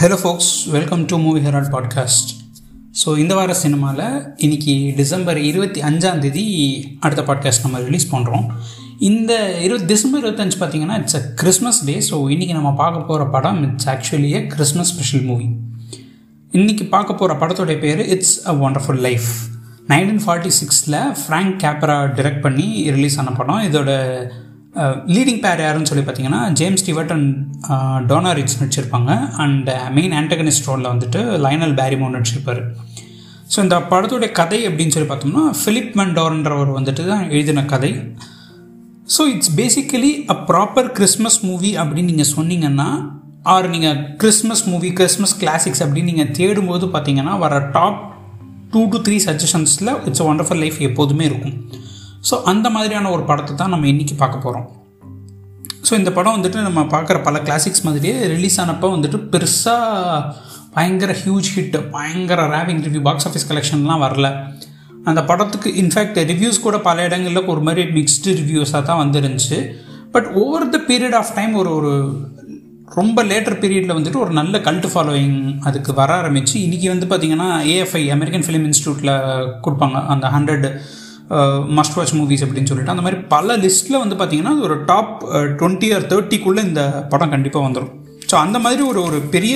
Hello folks welcome to movie herald podcast so இந்த வார சினிமாவில் இன்றைக்கி டிசம்பர் இருபத்தி அஞ்சாந்தேதி அடுத்த பாட்காஸ்ட் நம்ம ரிலீஸ் பண்ணுறோம் இந்த இருபது டிசம்பர் இருபத்தஞ்சு பார்த்தீங்கன்னா it's a Christmas day so இன்றைக்கி நம்ம பார்க்க போகிற படம் it's actually a Christmas special movie இன்றைக்கி பார்க்க போகிற படத்தோடைய பேர் it's a wonderful life nineteen forty சிக்ஸில் ஃப்ரேங்க் கேப்பரா டிரெக்ட் பண்ணி ரிலீஸ் ஆன படம். இதோட லீடிங் பேர் யாருன்னு சொல்லி பார்த்தீங்கன்னா James Stewart and Donna Reed நடிச்சிருப்பாங்க. அண்ட் மெயின் ஆண்டகனிஸ்ட் ரோலில் வந்துட்டு லைனல் பேரிமோ நடிச்சிருப்பார். ஸோ இந்த படத்துடைய கதை அப்படின்னு சொல்லி பார்த்தோம்னா ஃபிலிப் மண்டோர்ன்றவர் வந்துட்டு தான் எழுதின கதை. So it's basically a proper Christmas movie அப்படின்னு நீங்கள் சொன்னீங்கன்னா ஆர் நீங்கள் கிறிஸ்மஸ் மூவி கிறிஸ்மஸ் கிளாசிக்ஸ் அப்படின்னு நீங்கள் தேடும்போது பார்த்தீங்கன்னா வர டாப் டூ டு த்ரீ சஜஷன்ஸில் இட்ஸ் ஒண்டர்ஃபுல் லைஃப் எப்போதுமே இருக்கும். ஸோ அந்த மாதிரியான ஒரு படத்தை தான் நம்ம இன்றைக்கி பார்க்க போகிறோம் ஸோ இந்த படம் வந்துட்டு நம்ம பார்க்குற பல கிளாசிக்ஸ் மாதிரியே ரிலீஸ் ஆனப்போ வந்துட்டு பெருசாக பயங்கர ஹியூஜ் ஹிட் பயங்கர ரேவிங் ரிவ்யூ பாக்ஸ் ஆஃபீஸ் கலெக்ஷன்லாம் வரல. அந்த படத்துக்கு இன்ஃபேக்ட் ரிவ்யூஸ் கூட பல இடங்களில் ஒரு மாதிரி மிக்ஸ்டு ரிவ்யூஸாக தான் வந்துருந்துச்சு. But over the period of time ஒரு ஒரு ரொம்ப லேட்டர் பீரியடில் வந்துட்டு ஒரு நல்ல கல்ட் ஃபாலோயிங் அதுக்கு வர ஆரம்பிச்சு. இன்றைக்கி வந்து பார்த்திங்கன்னா ஏஎஃப்ஐ அமெரிக்கன் ஃபிலிம் இன்ஸ்டியூட்டில் கொடுப்பாங்க. அந்த ஹண்ட்ரட் மஸ்ட் வாட்ச் மூவிஸ் அப்படின்னு சொல்லிட்டு. அந்த மாதிரி பல லிஸ்ட்டில் வந்து பார்த்திங்கன்னா ஒரு டாப் டுவெண்ட்டி ஆர் தேர்ட்டிக்குள்ளே இந்த படம் கண்டிப்பாக வந்துடும் ஸோ அந்த மாதிரி ஒரு ஒரு பெரிய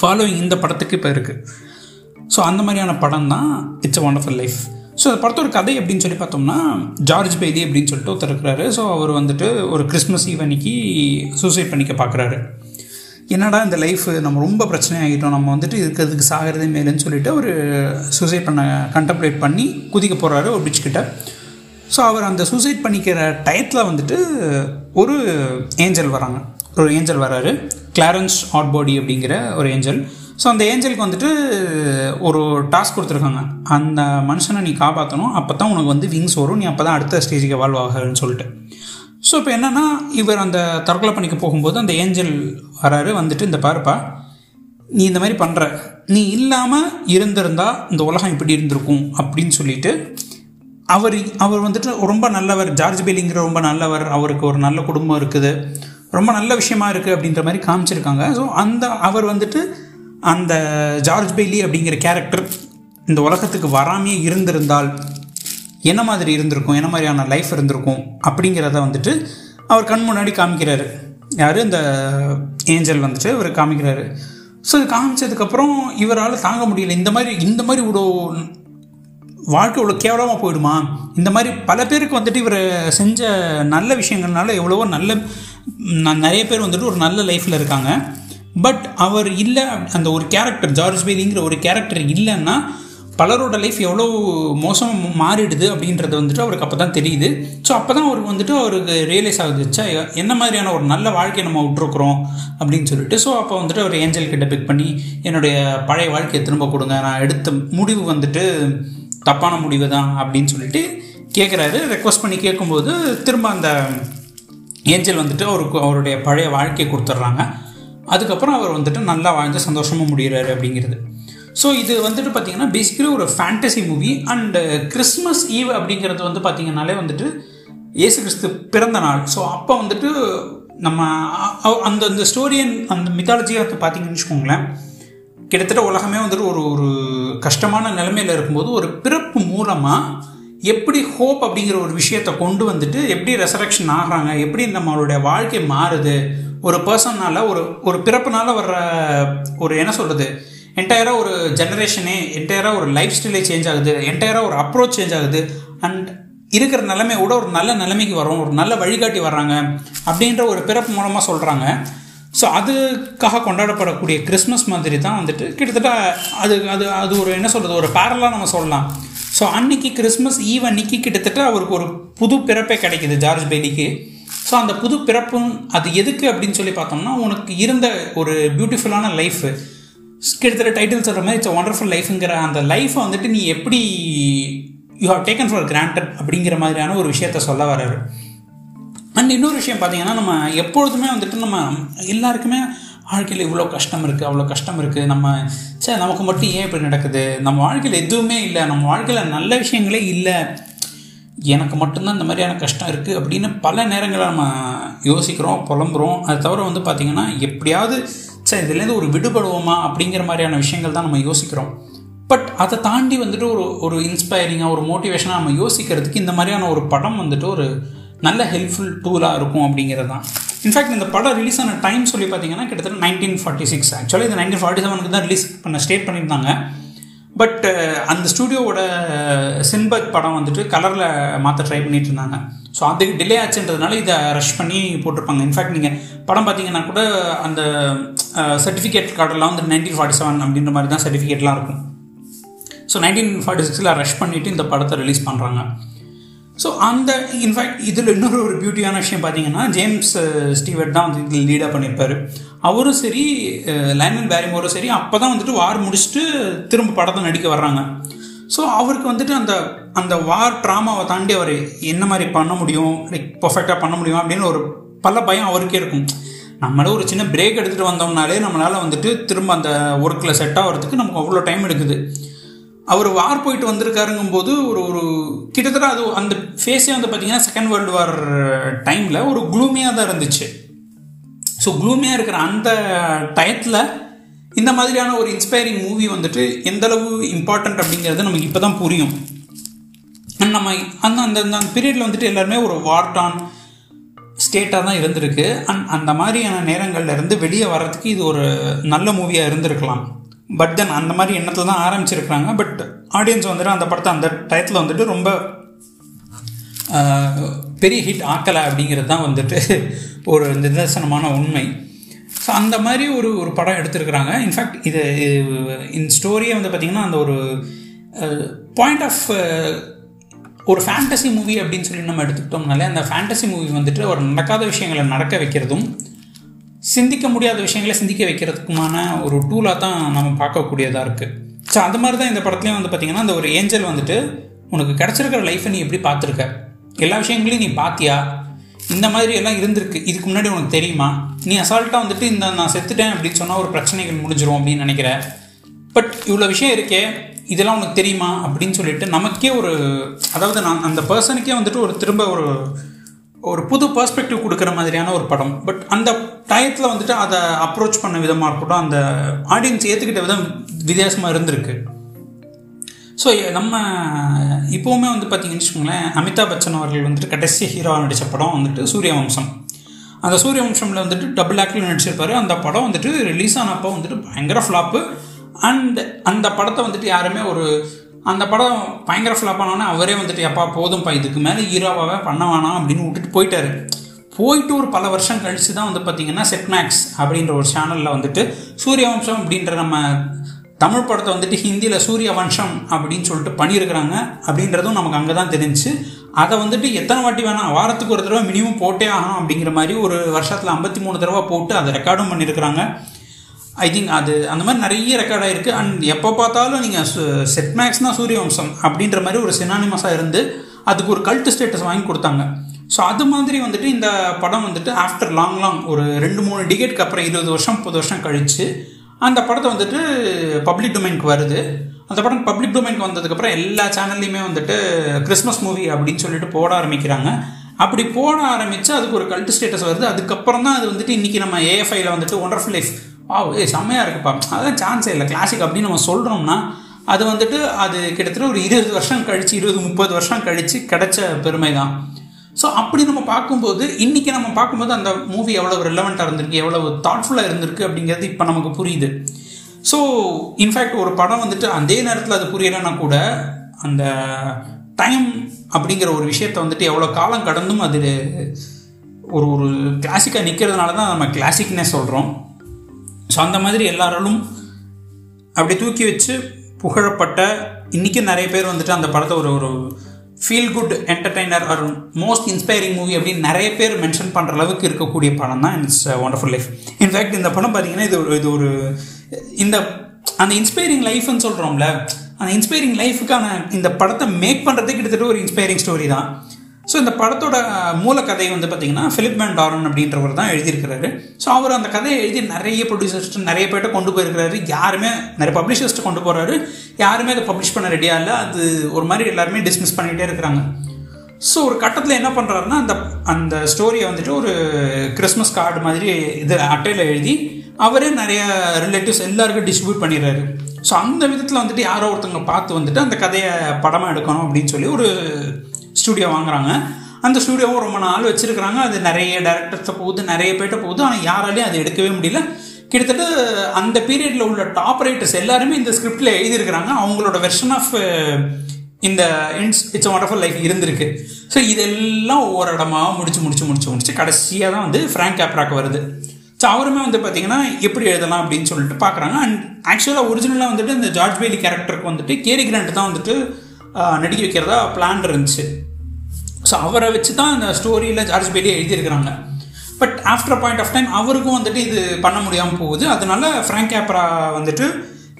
ஃபாலோயிங் இந்த படத்துக்கு இப்போ இருக்குது ஸோ அந்த மாதிரியான படம் தான் it's a wonderful life so அந்த படத்தோட கதை அப்படின்னு சொல்லி பார்த்தோம்னா ஜார்ஜ் பேதி அப்படின்னு சொல்லிட்டு ஒருத்தர் இருக்கிறாரு. ஸோ அவர் வந்துட்டு ஒரு கிறிஸ்மஸ் ஈவ் அன்னைக்கு சூசைட் பண்ணிக்க பார்க்குறாரு என்னடா இந்த லைஃப் நம்ம ரொம்ப பிரச்சனை ஆகிட்டோம் நம்ம வந்துட்டு இருக்கிறதுக்கு சாகிறதே மேலேன்னு சொல்லிட்டு ஒரு சூசைட் பண்ண கண்டம்ப்ளேட் பண்ணி குதிக்க போகிறாரு ஒரு பிச்சுக்கிட்ட ஸோ அவர் அந்த சூசைட் பண்ணிக்கிற டயத்தில் வந்துட்டு ஒரு ஏஞ்சல் வராங்க. ஒரு ஏஞ்சல் வராரு. கிளாரன்ஸ் ஹாட் பாடி அப்படிங்கிற ஒரு ஏஞ்சல் ஸோ அந்த ஏஞ்சலுக்கு வந்துட்டு ஒரு டாஸ்க் கொடுத்துருக்காங்க. அந்த மனுஷனை நீ காப்பாற்றணும் அப்போ தான் உனக்கு வந்து விங்ஸ் வரும். நீ அப்போ தான் அடுத்த ஸ்டேஜுக்கு எவால்வ் ஆகுன்னு சொல்லிட்டு. ஸோ இப்போ என்னென்னா இவர் அந்த தற்கொலை பண்ணிக்க போகும்போது அந்த ஏஞ்சல் வராரு வந்துட்டு இந்த பாருப்பா நீ இந்த மாதிரி பண்ணுற நீ இல்லாமல் இருந்திருந்தா இந்த உலகம் இப்படி இருந்திருக்கும் அப்படின்னு சொல்லிட்டு அவர் அவர் வந்துட்டு ரொம்ப நல்லவர் ஜார்ஜ் பேலிங்கிற ரொம்ப நல்லவர் அவருக்கு ஒரு நல்ல குடும்பம் இருக்குது ரொம்ப நல்ல விஷயமா இருக்குது அப்படின்ற மாதிரி காமிச்சிருக்காங்க. ஸோ அந்த அவர் வந்துட்டு அந்த ஜார்ஜ் பெய்லி அப்படிங்கிற கேரக்டர் இந்த உலகத்துக்கு வராமையே இருந்திருந்தால் என்ன மாதிரி இருந்திருக்கும் என்ன மாதிரியான லைஃப் இருந்திருக்கும் அப்படிங்கிறத வந்துட்டு அவர் கண் முன்னாடி காமிக்கிறாரு. யார்? இந்த ஏஞ்சல் வந்துட்டு அவர் காமிக்கிறாரு. ஸோ இது காமிச்சதுக்கப்புறம் இவரால் தாங்க முடியல. இந்த மாதிரி இந்த மாதிரி இவ்வளோ வாழ்க்கை இவ்வளோ கேவலமாக போயிடுமா? இந்த மாதிரி பல பேருக்கு வந்துட்டு இவர் செஞ்ச நல்ல விஷயங்கள்னால எவ்வளவோ நல்ல நிறைய பேர் வந்துட்டு ஒரு நல்ல லைஃப்பில் இருக்காங்க. பட் அவர் இல்லை அந்த ஒரு கேரக்டர் ஜார்ஜ் பேலிங்கிற ஒரு கேரக்டர் இல்லைன்னா பலரோட லைஃப் எவ்வளோ மோசமாக மாறிடுது அப்படின்றது வந்துட்டு அவருக்கு அப்போ தான் தெரியுது. ஸோ அப்போ தான் அவருக்கு வந்துட்டு அவருக்கு ரியலைஸ் ஆகுதுச்சா என்ன மாதிரியான ஒரு நல்ல வாழ்க்கையை நம்ம விட்ருக்குறோம் அப்படின்னு சொல்லிட்டு ஸோ அப்போ வந்துட்டு அவர் ஏஞ்சல் கிட்ட பிக் பண்ணி என்னுடைய பழைய வாழ்க்கையை திரும்ப கொடுங்க. நான் எடுத்த முடிவு வந்துட்டு தப்பான முடிவு தான் அப்படின்னு சொல்லிட்டு கேட்குறாரு ரெக்வஸ்ட் பண்ணி கேட்கும்போது திரும்ப அந்த ஏஞ்சல் வந்துட்டு அவருக்கு அவருடைய பழைய வாழ்க்கையை கொடுத்துட்றாங்க. அதுக்கப்புறம் அவர் வந்துட்டு நல்லா வாழ்ந்து சந்தோஷமாக முடிகிறாரு அப்படிங்கிறது. ஸோ இது வந்துட்டு பார்த்தீங்கன்னா பேசிக்கலி ஒரு fantasy movie and Christmas eve அப்படிங்கிறது வந்து பார்த்தீங்கன்னாலே வந்துட்டு இயேசு கிறிஸ்து பிறந்த நாள். ஸோ அப்போ வந்துட்டு நம்ம அந்த அந்த ஸ்டோரியன் அந்த மித்தாலஜியை பார்த்தீங்கன்னு வச்சுக்கோங்களேன். கிட்டத்தட்ட உலகமே வந்துட்டு ஒரு ஒரு கஷ்டமான நிலைமையில் இருக்கும்போது ஒரு பிறப்பு மூலமாக எப்படி ஹோப் அப்படிங்கிற ஒரு விஷயத்தை கொண்டு வந்துட்டு எப்படி ரெசரக்ஷன் ஆகிறாங்க எப்படி நம்மளுடைய வாழ்க்கை மாறுது ஒரு பர்சனால் ஒரு ஒரு பிறப்புனால வர்ற ஒரு என்ன சொல்கிறது என்டையராக ஒரு ஜெனரேஷனே என்டையராக ஒரு லைஃப் ஸ்டைலே சேஞ்ச் ஆகுது. என்டையராக ஒரு அப்ரோச் சேஞ்ச் ஆகுது. அண்ட் இருக்கிற நிலைமையோட ஒரு நல்ல நிலைமைக்கு வரும் ஒரு நல்ல வழிகாட்டி வர்றாங்க அப்படின்ற ஒரு பிறப்பு மூலமாக சொல்கிறாங்க ஸோ அதுக்காக கொண்டாடப்படக்கூடிய கிறிஸ்மஸ் மாதிரி தான் வந்துட்டு கிட்டத்தட்ட அது அது அது ஒரு என்ன சொல்கிறது ஒரு பேரலாக நம்ம சொல்லலாம். ஸோ அன்னைக்கு கிறிஸ்மஸ் ஈவ் அன்னைக்கு கிட்டத்தட்ட அவருக்கு ஒரு புது பிறப்பே கிடைக்குது ஜார்ஜ் பெலிக்கு. ஸோ அந்த புது பிறப்பும் அது எதுக்கு அப்படின்னு சொல்லி பார்த்தோம்னா உனக்கு இருந்த ஒரு பியூட்டிஃபுல்லான லைஃபு கிட்டத்தட்ட டைட்டில் சொல்கிற மாதிரி இட்ஸ் ஒண்டர்ஃபுல் லைஃப்ங்கிற அந்த லைஃப்பை வந்துட்டு நீ எப்படி you have taken for granted அப்படிங்கிற மாதிரியான ஒரு விஷயத்த சொல்ல வர்றாரு. அண்ட் இன்னொரு விஷயம் பார்த்தீங்கன்னா நம்ம எப்பொழுதுமே வந்துட்டு நம்ம எல்லாருக்குமே வாழ்க்கையில் இவ்வளோ கஷ்டம் இருக்குது அவ்வளோ கஷ்டம் இருக்குது நம்ம சே நமக்கு மட்டும் ஏன் இப்படி நடக்குது? நம்ம வாழ்க்கையில் எதுவுமே இல்லை. நம்ம வாழ்க்கையில் நல்ல விஷயங்களே இல்லை. எனக்கு மட்டும்தான் இந்த மாதிரியான கஷ்டம் இருக்குது அப்படின்னு பல நேரங்களில் நம்ம யோசிக்கிறோம் புலம்புறோம். அது தவிர வந்து பார்த்திங்கன்னா எப்படியாவது சரி இதுலேருந்து ஒரு விடுபடுவோமா அப்படிங்கிற மாதிரியான விஷயங்கள் தான் நம்ம யோசிக்கிறோம். பட் அதை தாண்டி வந்துட்டு ஒரு ஒரு இன்ஸ்பைரிங்காக ஒரு மோட்டிவேஷனாக நம்ம யோசிக்கிறதுக்கு இந்த மாதிரியான ஒரு படம் வந்துட்டு ஒரு நல்ல ஹெல்ப்ஃபுல் டூலாக இருக்கும் அப்படிங்கிறது தான். இன்ஃபேக்ட் இந்த படம் ரிலீஸ் ஆன டைம் சொல்லி பார்த்தீங்கன்னா கிட்டத்தட்ட நைன்டீன் ஃபார்ட்டி சிக்ஸ் ஆக்சுவலி இந்த நைன்டீன் ஃபார்ட்டி செவனுக்கு தான் ரிலீஸ் பண்ண ஸ்டேட் பண்ணியிருந்தாங்க. பட் uh, அந்த ஸ்டூடியோவோட சின்பத் uh, படம் வந்துட்டு கலரில் மாற்ற ட்ரை பண்ணிட்டு இருந்தாங்க ஸோ அதுக்கு டிலே ஆச்சுன்றதுனால இதை ரஷ் பண்ணி போட்டிருப்பாங்க. இன்ஃபேக்ட் நீங்கள் படம் பார்த்தீங்கன்னா கூட அந்த uh, சர்டிஃபிகேட் கார்டெல்லாம் வந்து நைன்டீன் ஃபார்ட்டி செவன் அப்படின்ற மாதிரி தான் சர்டிஃபிகேட்லாம் இருக்கும். ஸோ நைன்டீன் ஃபார்ட்டி சிக்ஸில் ரஷ் பண்ணிவிட்டு இந்த படத்தை ரிலீஸ் பண்ணுறாங்க ஸோ அந்த இன்ஃபேக்ட் இதில் இன்னொரு ஒரு பியூட்டியான விஷயம் பார்த்தீங்கன்னா ஜேம்ஸ் ஸ்டீவர்ட் தான் வந்து இதில் லீடாக பண்ணியிருப்பார் அவரும் சரி லைனன் பேரிமோரும் சரி அப்போ தான் வந்துட்டு வார் முடிச்சுட்டு திரும்ப படத்தை நடிக்க வர்றாங்க. ஸோ அவருக்கு வந்துட்டு அந்த அந்த வார் ட்ராமாவை தாண்டி அவர் என்ன மாதிரி பண்ண முடியும் லைக் பர்ஃபெக்டாக பண்ண முடியும் அப்படின்னு ஒரு பல பயம் அவருக்கே இருக்கும். நம்மளே ஒரு சின்ன பிரேக் எடுத்துகிட்டு வந்தோம்னாலே நம்மளால் வந்துட்டு திரும்ப அந்த ஒர்க்கில் செட் ஆகிறதுக்கு நமக்கு அவ்வளோ டைம் எடுக்குது. அவர் வார் போயிட்டு வந்திருக்காருங்கும் போது ஒரு ஒரு கிட்டத்தட்ட அது அந்த ஃபேஸே வந்து பார்த்தீங்கன்னா செகண்ட் வேர்ல்டு வார் டைமில் ஒரு க்ளூமியாக தான் இருந்துச்சு. ஸோ க்ளூமியாக இருக்கிற அந்த டயத்தில் இந்த மாதிரியான ஒரு இன்ஸ்பைரிங் மூவி வந்துட்டு எந்தளவு இம்பார்ட்டண்ட் அப்படிங்கிறது நமக்கு இப்போ தான் புரியும். அண்ட் நம்ம அந்த அந்த அந்த பீரியடில் வந்துட்டு எல்லாருமே ஒரு வார்டான் ஸ்டேட்டாக தான் இருந்திருக்கு. அண்ட் அந்த மாதிரியான நேரங்களில் இருந்து வெளியே வர்றதுக்கு இது ஒரு நல்ல மூவியாக இருந்திருக்கலாம். பட் தென் அந்த மாதிரி எண்ணத்தில் தான் ஆரம்பிச்சிருக்கிறாங்க. பட் ஆடியன்ஸ் வந்துட்டு அந்த படத்தை அந்த டயத்தில் வந்துட்டு ரொம்ப பெரிய ஹிட் ஆக்கலை அப்படிங்கிறது தான் வந்துட்டு ஒரு நிதர்சனமான உண்மை. ஸோ அந்த மாதிரி ஒரு ஒரு படம் எடுத்திருக்கிறாங்க. இன்ஃபேக்ட் இது இந்த ஸ்டோரியே வந்து பார்த்திங்கன்னா அந்த ஒரு பாயிண்ட் ஆஃப் ஒரு ஃபேண்டசி மூவி அப்படின்னு சொல்லி நம்ம எடுத்துக்கிட்டோம்னாலே அந்த ஃபேண்டசி மூவி வந்துட்டு ஒரு நடக்காத விஷயங்களை நடக்க வைக்கிறதும் சிந்திக்க முடியாத விஷயங்களை சிந்திக்க வைக்கிறதுக்குமான ஒரு டூலாக தான் நம்ம பார்க்கக்கூடியதாக இருக்குது ஸோ அந்த மாதிரி தான் இந்த படத்துலேயும் வந்து பார்த்திங்கன்னா அந்த ஒரு ஏஞ்சல் வந்துட்டு உனக்கு கிடச்சிருக்கிற லைஃப்பை நீ எப்படி பார்த்துருக்க? எல்லா விஷயங்களையும் நீ பார்த்தியா இந்த மாதிரி எல்லாம் இருந்திருக்கு. இதுக்கு முன்னாடி உனக்கு தெரியுமா? நீ அசால்ட்டாக வந்துட்டு இந்த நான் செத்துட்டேன் அப்படின்னு சொன்னால் ஒரு பிரச்சனைகள் முடிஞ்சிரும் அப்படின்னு நினைக்கிற. பட் இவ்வளோ விஷயம் இருக்கே இதெல்லாம் உனக்கு தெரியுமா? அப்படின்னு சொல்லிட்டு நமக்கே ஒரு அதாவது நான் அந்த பர்சனுக்கே வந்துட்டு ஒரு திரும்ப ஒரு ஒரு புது பர்ஸ்பெக்டிவ் கொடுக்குற மாதிரியான ஒரு படம். பட் அந்த டயத்தில் வந்துட்டு அதை அப்ரோச் பண்ண விதமாக இருக்கட்டும் அந்த ஆடியன்ஸ் ஏற்றுக்கிட்ட விதம் வித்தியாசமாக இருந்திருக்கு. ஸோ நம்ம இப்போவுமே வந்து பார்த்தீங்கன்னு வச்சுக்கோங்களேன் அமிதாப் பச்சன் அவர்கள் வந்துட்டு கடைசி ஹீரோவாக நடித்த படம் வந்துட்டு சூரிய வம்சம் அந்த சூரிய வம்சமில் வந்துட்டு டபுள் ஆக்டில் நடிச்சிருப்பாரு. அந்த படம் வந்துட்டு ரிலீஸ் ஆனப்போ வந்துட்டு பயங்கர ஃப்ளாப்பு அண்ட் அந்த படத்தை வந்துட்டு யாருமே ஒரு அந்த படம் பயங்கர ஃப்ளாப் அவரே வந்துட்டு எப்பா போதும்ப்பா இதுக்கு மேலே ஹீரோவாகவே பண்ண வேணாம் அப்படின்னு விட்டுட்டு போயிட்டாரு. போயிட்டு ஒரு பல வருஷம் கழித்து தான் வந்து பார்த்திங்கன்னா செட்மேக்ஸ் அப்படின்ற ஒரு சேனலில் வந்துட்டு சூரியவம்சம் அப்படின்ற நம்ம தமிழ் படத்தை வந்துட்டு ஹிந்தியில் சூரிய வம்சம் அப்படின்னு சொல்லிட்டு பண்ணியிருக்கிறாங்க அப்படின்றதும் நமக்கு அங்கே தான் தெரிஞ்சு அதை வந்துட்டு எத்தனை வாட்டி வேணாம் வாரத்துக்கு ஒரு தடவை மினிமம் போட்டே ஆகணும் அப்படிங்கிற மாதிரி ஒரு வருஷத்தில் ஐம்பத்தி மூணு தடவை போட்டு அதை ரெக்கார்டும் பண்ணியிருக்கிறாங்க. ஐ திங்க் அது அந்த மாதிரி நிறைய ரெக்கார்ட் ஆகிருக்கு அண்ட் எப்போ பார்த்தாலும் நீங்கள் செட் மேக்ஸ்னால் சூரியவம்சம் அப்படின்ற மாதிரி ஒரு சினானிமஸாக இருந்து அதுக்கு ஒரு கல்ட்டு ஸ்டேட்டஸ் வாங்கி கொடுத்தாங்க. ஸோ அது மாதிரி வந்துட்டு இந்த படம் வந்துட்டு ஆஃப்டர் லாங் லாங் ஒரு ரெண்டு மூணு டிகேட்க்கு அப்புறம் இருபது வருஷம் முப்பது வருஷம் கழித்து அந்த படத்தை வந்துட்டு பப்ளிக் டொமைனுக்கு வருது. அந்த படம் பப்ளிக் டொமைனுக்கு வந்ததுக்கப்புறம் எல்லா சேனல்லையுமே வந்துட்டு கிறிஸ்மஸ் மூவி அப்படின்னு சொல்லிட்டு போட ஆரம்பிக்கிறாங்க. அப்படி போட ஆரம்பித்து அதுக்கு ஒரு கல்ட்டு ஸ்டேட்டஸ் வருது. அதுக்கப்புறம் தான் அது வந்துட்டு இன்றைக்கி நம்ம ஏஎஃப்ஐயில் வந்துட்டு ஒண்டர்ஃபுல் லைஃப் ஆ ஏ செம்மையாக இருக்குப்பா அதுதான் சான்ஸே இல்லை. கிளாசிக் அப்படின்னு நம்ம சொல்கிறோம்னா அது வந்துட்டு அது கிட்டத்தட்ட ஒரு இருபது வருஷம் கழித்து இருபது முப்பது வருஷம் கழித்து கிடைச்ச பெருமை தான் ஸோ அப்படி நம்ம பார்க்கும்போது இன்றைக்கி நம்ம பார்க்கும்போது அந்த மூவி எவ்வளோ ரிலவெண்ட்டாக இருந்திருக்கு எவ்வளோ தாட்ஃபுல்லாக இருந்திருக்கு அப்படிங்கிறது இப்போ நமக்கு புரியுது. ஸோ இன்ஃபேக்ட் ஒரு படம் வந்துட்டு அதே நேரத்தில் அது புரியலைன்னா கூட அந்த டைம் அப்படிங்கிற ஒரு விஷயத்தை வந்துட்டு எவ்வளோ காலம் கடந்தும் அது ஒரு ஒரு கிளாசிக்காக நிற்கிறதுனால தான் நம்ம கிளாசிக்னே சொல்கிறோம் ஸோ அந்த மாதிரி எல்லாராலும் அப்படி தூக்கி வச்சு புகழப்பட்ட இன்றைக்கும் நிறைய பேர் வந்துட்டு அந்த படத்தை ஒரு ஒரு feel good entertainer or most inspiring movie அப்படின்னு நிறைய பேர் மென்ஷன் பண்ணுற அளவுக்கு இருக்கக்கூடிய படம் தான் இட்ஸ் ஒண்டர்ஃபுல் லைஃப் இன்ஃபேக்ட் இந்த படம் பார்த்தீங்கன்னா இது ஒரு இது ஒரு இந்த அந்த இன்ஸ்பைரிங் லைஃப்னு சொல்கிறோம்ல அந்த இன்ஸ்பைரிங் லைஃபுக்கான இந்த படத்தை மேக் பண்ணுறதே கிட்டத்தட்ட ஒரு இன்ஸ்பைரிங் ஸ்டோரி தான். ஸோ இந்த படத்தோட மூல கதை வந்து பார்த்தீங்கன்னா ஃபிலிப் மேன் டாரன் அப்படின்றவர் தான் எழுதியிருக்கிறாரு. ஸோ அவர் அந்த கதையை எழுதி நிறைய ப்ரொடியூசர்ஸ்ட்டு நிறைய பேர்ட்ட கொண்டு போயிருக்கிறாரு. யாருமே நிறைய பப்ளிஷர்ஸ்ட்டு கொண்டு போகிறாரு யாருமே அதை பப்ளிஷ் பண்ண ரெடியாக இல்லை. அது ஒரு மாதிரி எல்லாருமே டிஸ்மிஸ் பண்ணிகிட்டே இருக்கிறாங்க. ஸோ ஒரு கட்டத்தில் என்ன பண்ணுறாருன்னா அந்த அந்த ஸ்டோரியை வந்துட்டு ஒரு கிறிஸ்மஸ் கார்டு மாதிரி இது அட்டையில் எழுதி அவரே நிறைய ரிலேட்டிவ்ஸ் எல்லாருக்கும் டிஸ்ட்ரிபியூட் பண்ணிடுறாரு. ஸோ அந்த விதத்தில் வந்துட்டு யாரோ ஒருத்தவங்க பார்த்து வந்துட்டு அந்த கதையை படமாக எடுக்கணும் அப்படின்னு சொல்லி ஒரு ஸ்டூடியோ வாங்குறாங்க. அந்த ஸ்டூடியோவும் ரொம்ப நாள் வச்சுருக்கிறாங்க. அது நிறைய டேரக்டர்ஸை போகுது நிறைய பேர்ட்ட போகுது. ஆனால் யாராலையும் அதை எடுக்கவே முடியல. கிட்டத்தட்ட அந்த பீரியடில் உள்ள டாப் ரைட்டர்ஸ் எல்லாருமே இந்த ஸ்கிரிப்டில் எழுதியிருக்கிறாங்க. அவங்களோட வெர்ஷன் ஆஃப் இந்த இன்ஸ் இட்ஸ் ஒண்டர்ஃபுல் லைஃப் இருந்திருக்கு. ஸோ இதெல்லாம் ஒவ்வொரு இடமாக முடிச்சு முடிச்சு முடிச்சு முடிச்சு கடைசியாக தான் வந்து ஃப்ராங்க் கேப்ராக் வருது. ஸோ அவருமே வந்து பார்த்தீங்கன்னா எப்படி எழுதலாம் அப்படின்னு சொல்லிட்டு பார்க்குறாங்க அண்ட் ஆக்சுவலாக ஒரிஜினலாக வந்துட்டு இந்த ஜார்ஜ் பேலி கேரக்டருக்கு வந்துட்டு கேரி கிராண்ட் தான் வந்துட்டு நடிக்க வைக்கிறதா பிளான் இருந்துச்சு. ஸோ அவரை வச்சு தான் இந்த ஸ்டோரியில் ஜார்ஜ் பேலி எழுதியிருக்கிறாங்க. But after point of time அவருக்கும் வந்துட்டு இது பண்ண முடியாமல் போகுது. அதனால ஃப்ராங்க் கேப்ரா வந்துட்டு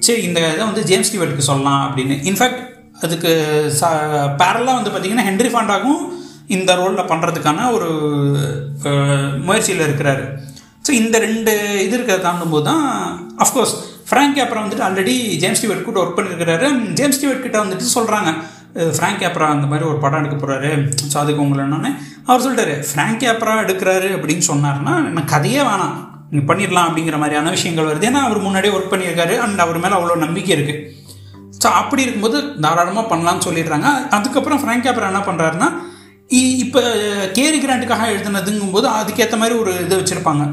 சரி இந்த இதை வந்து ஜேம்ஸ் டிவெட்டுக்கு சொல்லலாம் அப்படின்னு. இன்ஃபேக்ட் அதுக்கு ச பேரலாக வந்து பார்த்திங்கன்னா ஹென்ரி ஃபாண்டாகும் இந்த ரோலில் பண்ணுறதுக்கான ஒரு முயற்சியில் இருக்கிறாரு. ஸோ இந்த ரெண்டு இது இருக்கிறத தாண்டும் போது தான் அஃப்கோர்ஸ் ஃப்ராங்க் கேப்ரா வந்துட்டு ஆல்ரெடி ஜேம்ஸ் டிவெட் கூட ஒர்க் பண்ணியிருக்கிறாரு ஜேம்ஸ் டிவெட் கிட்ட வந்துட்டு சொல்கிறாங்க ஃப்ராங்க் கேப்ரா அந்த மாதிரி ஒரு படம் எடுக்க போகிறாரு ஸோ அதுக்கு உங்களை என்னன்னு அவர் சொல்லிட்டாரு ஃப்ராங்க் கேப்ரா எடுக்கிறாரு அப்படின்னு சொன்னார்னா எனக்கு கதையே வேணாம். நீங்கள் பண்ணிடலாம் அப்படிங்கிற மாதிரியான விஷயங்கள் வருது. ஏன்னா அவர் முன்னாடியே ஒர்க் பண்ணியிருக்காரு அண்ட் அவர் மேலே அவ்வளோ நம்பிக்கை இருக்குது ஸோ அப்படி இருக்கும்போது தாராளமாக பண்ணலான்னு சொல்லிடுறாங்க. அதுக்கப்புறம் ஃப்ராங்க் கேப்ரா என்ன பண்ணுறாருன்னா இப்போ கேரி கிராண்ட்டுக்காக எழுதுனதுங்கும் போது அதுக்கேற்ற மாதிரி ஒரு இது வச்சுருப்பாங்க.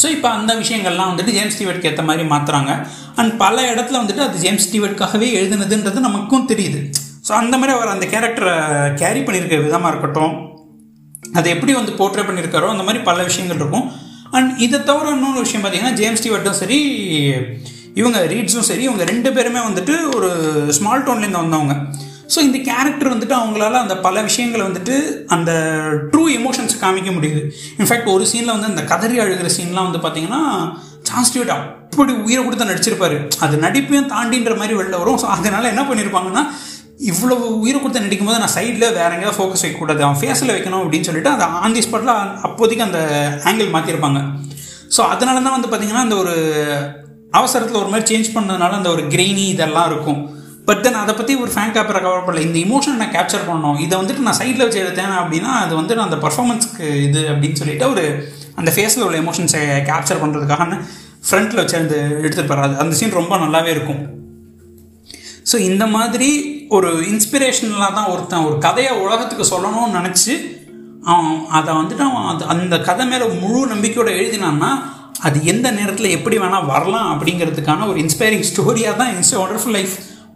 ஸோ இப்போ அந்த விஷயங்கள்லாம் வந்துட்டு ஜேம்ஸ் ஸ்டீவர்ட்க்கு ஏற்ற மாதிரி மாற்றுறாங்க அண்ட் பல இடத்துல வந்துட்டு அது ஜேம்ஸ் ஸ்டீவர்ட்காகவே எழுதுனதுன்றது நமக்கும் தெரியுது. ஸோ அந்த மாதிரி அவர் அந்த கேரக்டரை கேரி பண்ணியிருக்க விதமாக இருக்கட்டும். அதை எப்படி வந்து போர்ட்ரே பண்ணியிருக்காரோ அந்த மாதிரி பல விஷயங்கள் இருக்கும். அண்ட் இதை தவிர இன்னொரு விஷயம் பார்த்தீங்கன்னா ஜேம்ஸ் டிவர்ட்டும் சரி இவங்க ரீட்ஸும் சரி இவங்க ரெண்டு பேருமே வந்துட்டு ஒரு ஸ்மால் டவுன்லேருந்து வந்தவங்க. ஸோ இந்த கேரக்டர் வந்துட்டு அவங்களால அந்த பல விஷயங்களை வந்துட்டு அந்த ட்ரூ எமோஷன்ஸ் காமிக்க முடியுது. இன்ஃபேக்ட் ஒரு சீனில் வந்து அந்த கதறி அழுகிற சீன்லாம் வந்து பார்த்தீங்கன்னா சான்ஸ்டியூட் அப்படி உயிரை கொடுத்து நடிச்சிருப்பாரு. அது நடிப்பையும் தாண்டின்ற மாதிரி வெளில வரும். ஸோ அதனால என்ன பண்ணியிருப்பாங்கன்னா இவ்வளவு உயிர் கொடுத்து நடிக்கும் போது நான் சைடில் வேற எங்கேயாவது ஃபோக்கஸ் வைக்கக்கூடாது அவன் ஃபேஸில் வைக்கணும் அப்படின்னு சொல்லிட்டு அந்த ஆன் தி ஸ்பாட்டில் அப்போதைக்கு அந்த ஆங்கிள் மாற்றிருப்பாங்க ஸோ அதனால தான் வந்து பார்த்தீங்கன்னா அந்த ஒரு அவசரத்தில் ஒரு மாதிரி சேஞ்ச் பண்ணதுனால அந்த ஒரு கிரெயினி இதெல்லாம் இருக்கும். பட் தென் அதை பற்றி ஒரு ஃபேன் கேப்பரை கவர் பண்ணல இந்த இமோஷன் நான் கேப்சர் பண்ணணும். இதை வந்துட்டு நான் சைடில் வச்சு எடுத்தேன் அப்படின்னா அது வந்து நான் அந்த பர்ஃபார்மன்ஸ்க்கு இது அப்படின்னு சொல்லிட்டு ஒரு அந்த ஃபேஸில் உள்ள எமோஷன்ஸை கேப்சர் பண்ணுறதுக்காக ஃப்ரண்ட்டில் வச்சு அந்த எடுத்துகிட்டு போகிறாரு அந்த சீன் ரொம்ப நல்லாவே இருக்கும். ஸோ இந்த மாதிரி ஒரு இன்ஸ்பிரேஷனலாக தான் ஒருத்தன் ஒரு கதையை உலகத்துக்கு சொல்லணும்னு நினச்சி அவன் அதை வந்துட்டு அவன் அது அந்த கதை மேலே முழு நம்பிக்கையோடு எழுதினான்னா அது எந்த நேரத்தில் எப்படி வேணால் வரலாம் அப்படிங்கிறதுக்கான ஒரு இன்ஸ்பைரிங் ஸ்டோரியாக தான் இன்ஸ்ட் ஒண்டர்ஃபுல் லைஃப்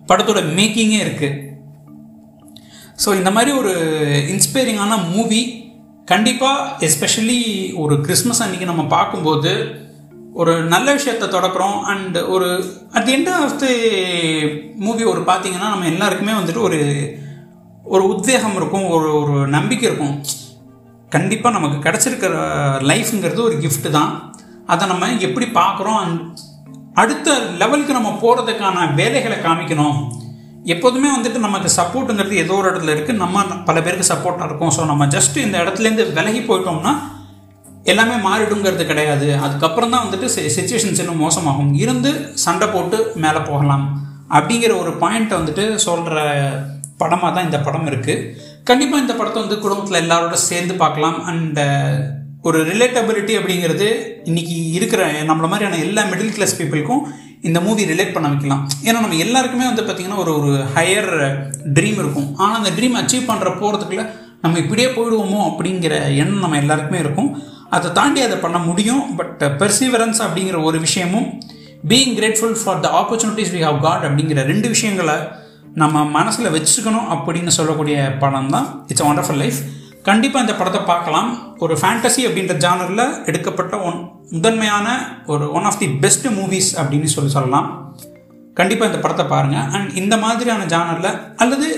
படத்தோட மேக்கிங்கே இருக்குது ஸோ இந்த மாதிரி ஒரு இன்ஸ்பைரிங்கான மூவி கண்டிப்பாக எஸ்பெஷலி ஒரு கிறிஸ்மஸ் அன்றைக்கி நம்ம பார்க்கும்போது ஒரு நல்ல விஷயத்தை தொடக்கிறோம் அண்ட் ஒரு at end of the movie ஒரு பார்த்தீங்கன்னா நம்ம எல்லாருக்குமே வந்துட்டு ஒரு ஒரு உத்வேகம் இருக்கும் ஒரு ஒரு நம்பிக்கை இருக்கும். கண்டிப்பாக நமக்கு கிடச்சிருக்கிற லைஃப்ங்கிறது ஒரு கிஃப்ட் தான். அதை நம்ம எப்படி பார்க்குறோம்? அண்ட் அடுத்த லெவலுக்கு நம்ம போகிறதுக்கான வேலைகளை காமிக்கணும். எப்போதுமே வந்துட்டு நமக்கு சப்போர்ட்டுங்கிறது ஏதோ ஒரு இடத்துல இருக்குது நம்ம பல பேருக்கு சப்போர்ட்டாக இருக்கும். ஸோ நம்ம ஜஸ்ட் இந்த இடத்துலேருந்து விலகி போயிட்டோம்னா எல்லாமே மாறிடுங்கிறது கிடையாது. அதுக்கப்புறம் தான் வந்துட்டு சுச்சுவேஷன்ஸ் இன்னும் மோசமாகும். இருந்து சண்டை போட்டு மேலே போகலாம். அப்படிங்கிற ஒரு பாயிண்ட்டை வந்துட்டு சொல்கிற படமாக தான் இந்த படம் இருக்குது கண்டிப்பாக இந்த படத்தை வந்து குடும்பத்தில் எல்லாரோட சேர்ந்து பார்க்கலாம். அண்ட் ஒரு ரிலேட்டபிலிட்டி அப்படிங்கிறது இன்னைக்கு இருக்கிற நம்மள மாதிரியான எல்லா மிடில் கிளாஸ் பீப்புளுக்கும் இந்த மூவி ரிலேட் பண்ண வைக்கலாம். ஏன்னா நம்ம எல்லாருக்குமே வந்து பார்த்திங்கன்னா ஒரு ஒரு ஹையர் ட்ரீம் இருக்கும். ஆனால் அந்த ட்ரீம் அச்சீவ் பண்ணுற போகிறதுக்குள்ள நம்ம இப்படியே போயிடுவோமோ அப்படிங்கிற எண்ணம் நம்ம எல்லாருக்குமே இருக்கும். அதை தாண்டி அதை பண்ண முடியும் பட் பெர்சிவரன்ஸ் அப்படிங்கிற ஒரு விஷயமும் being grateful for the opportunities we have got அப்படிங்கிற ரெண்டு விஷயங்களை நம்ம மனசில் வச்சுக்கணும் அப்படின்னு சொல்லக்கூடிய படம் தான். இட்ஸ் ஒண்டர்ஃபுல் லைஃப் கண்டிப்பாக இந்த படத்தை பார்க்கலாம். ஒரு ஃபேண்டசி அப்படின்ற ஜானரில் எடுக்கப்பட்ட ஒன் முதன்மையான ஒரு one of the best movies அப்படின்னு சொல்லி சொல்லலாம். கண்டிப்பாக இந்த படத்தை பாருங்கள் அண்ட் இந்த மாதிரியான ஜானரில் அல்லது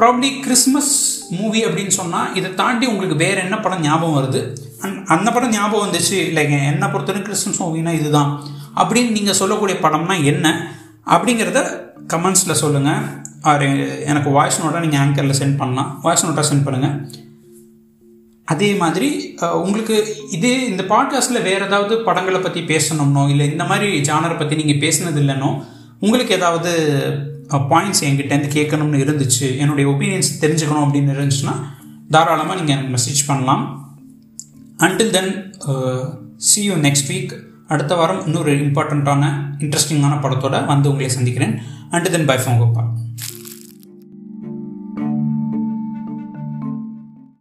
ப்ராப்ளி கிறிஸ்மஸ் மூவி அப்படின்னு சொன்னால் இதை தாண்டி உங்களுக்கு வேறு என்ன படம் ஞாபகம் வருது? அந்த படம் ஞாபகம் வந்துச்சு. இல்லைங்க என்னை பொறுத்தவரைக்கும் கிறிஸ்மஸ் மூவினா இதுதான். அப்படின்னு நீங்கள் சொல்லக்கூடிய படம்னா என்ன? அப்படிங்கிறத கமெண்ட்ஸில் சொல்லுங்கள் ஆர் எனக்கு வாய்ஸ் நோட்டாக நீங்கள் ஆங்கரில் சென்ட் பண்ணலாம். வாய்ஸ் நோட்டாக சென்ட் பண்ணுங்கள் அதே மாதிரி உங்களுக்கு இதே இந்த பாட்காஸ்ட்டில் வேறு ஏதாவது படங்களை பற்றி பேசணும்னோ இல்லை இந்த மாதிரி ஜானரை பற்றி நீங்கள் பேசினது இல்லைனோ உங்களுக்கு ஏதாவது பாயிண்ட்ஸ் என்கிட்டேருந்து கேட்கணும்னு இருந்துச்சு. என்னுடைய ஒப்பீனியன்ஸ் தெரிஞ்சுக்கணும் அப்படின்னு இருந்துச்சுன்னா தாராளமாக நீங்கள் எனக்கு மெசேஜ் பண்ணலாம். Until then see you next week அடுத்த வாரம் இன்னொரு இம்பார்ட்டண்ட்டான இன்ட்ரெஸ்டிங்கான படத்தோடு வந்து உங்களை சந்திக்கிறேன். Until then bye from Gopal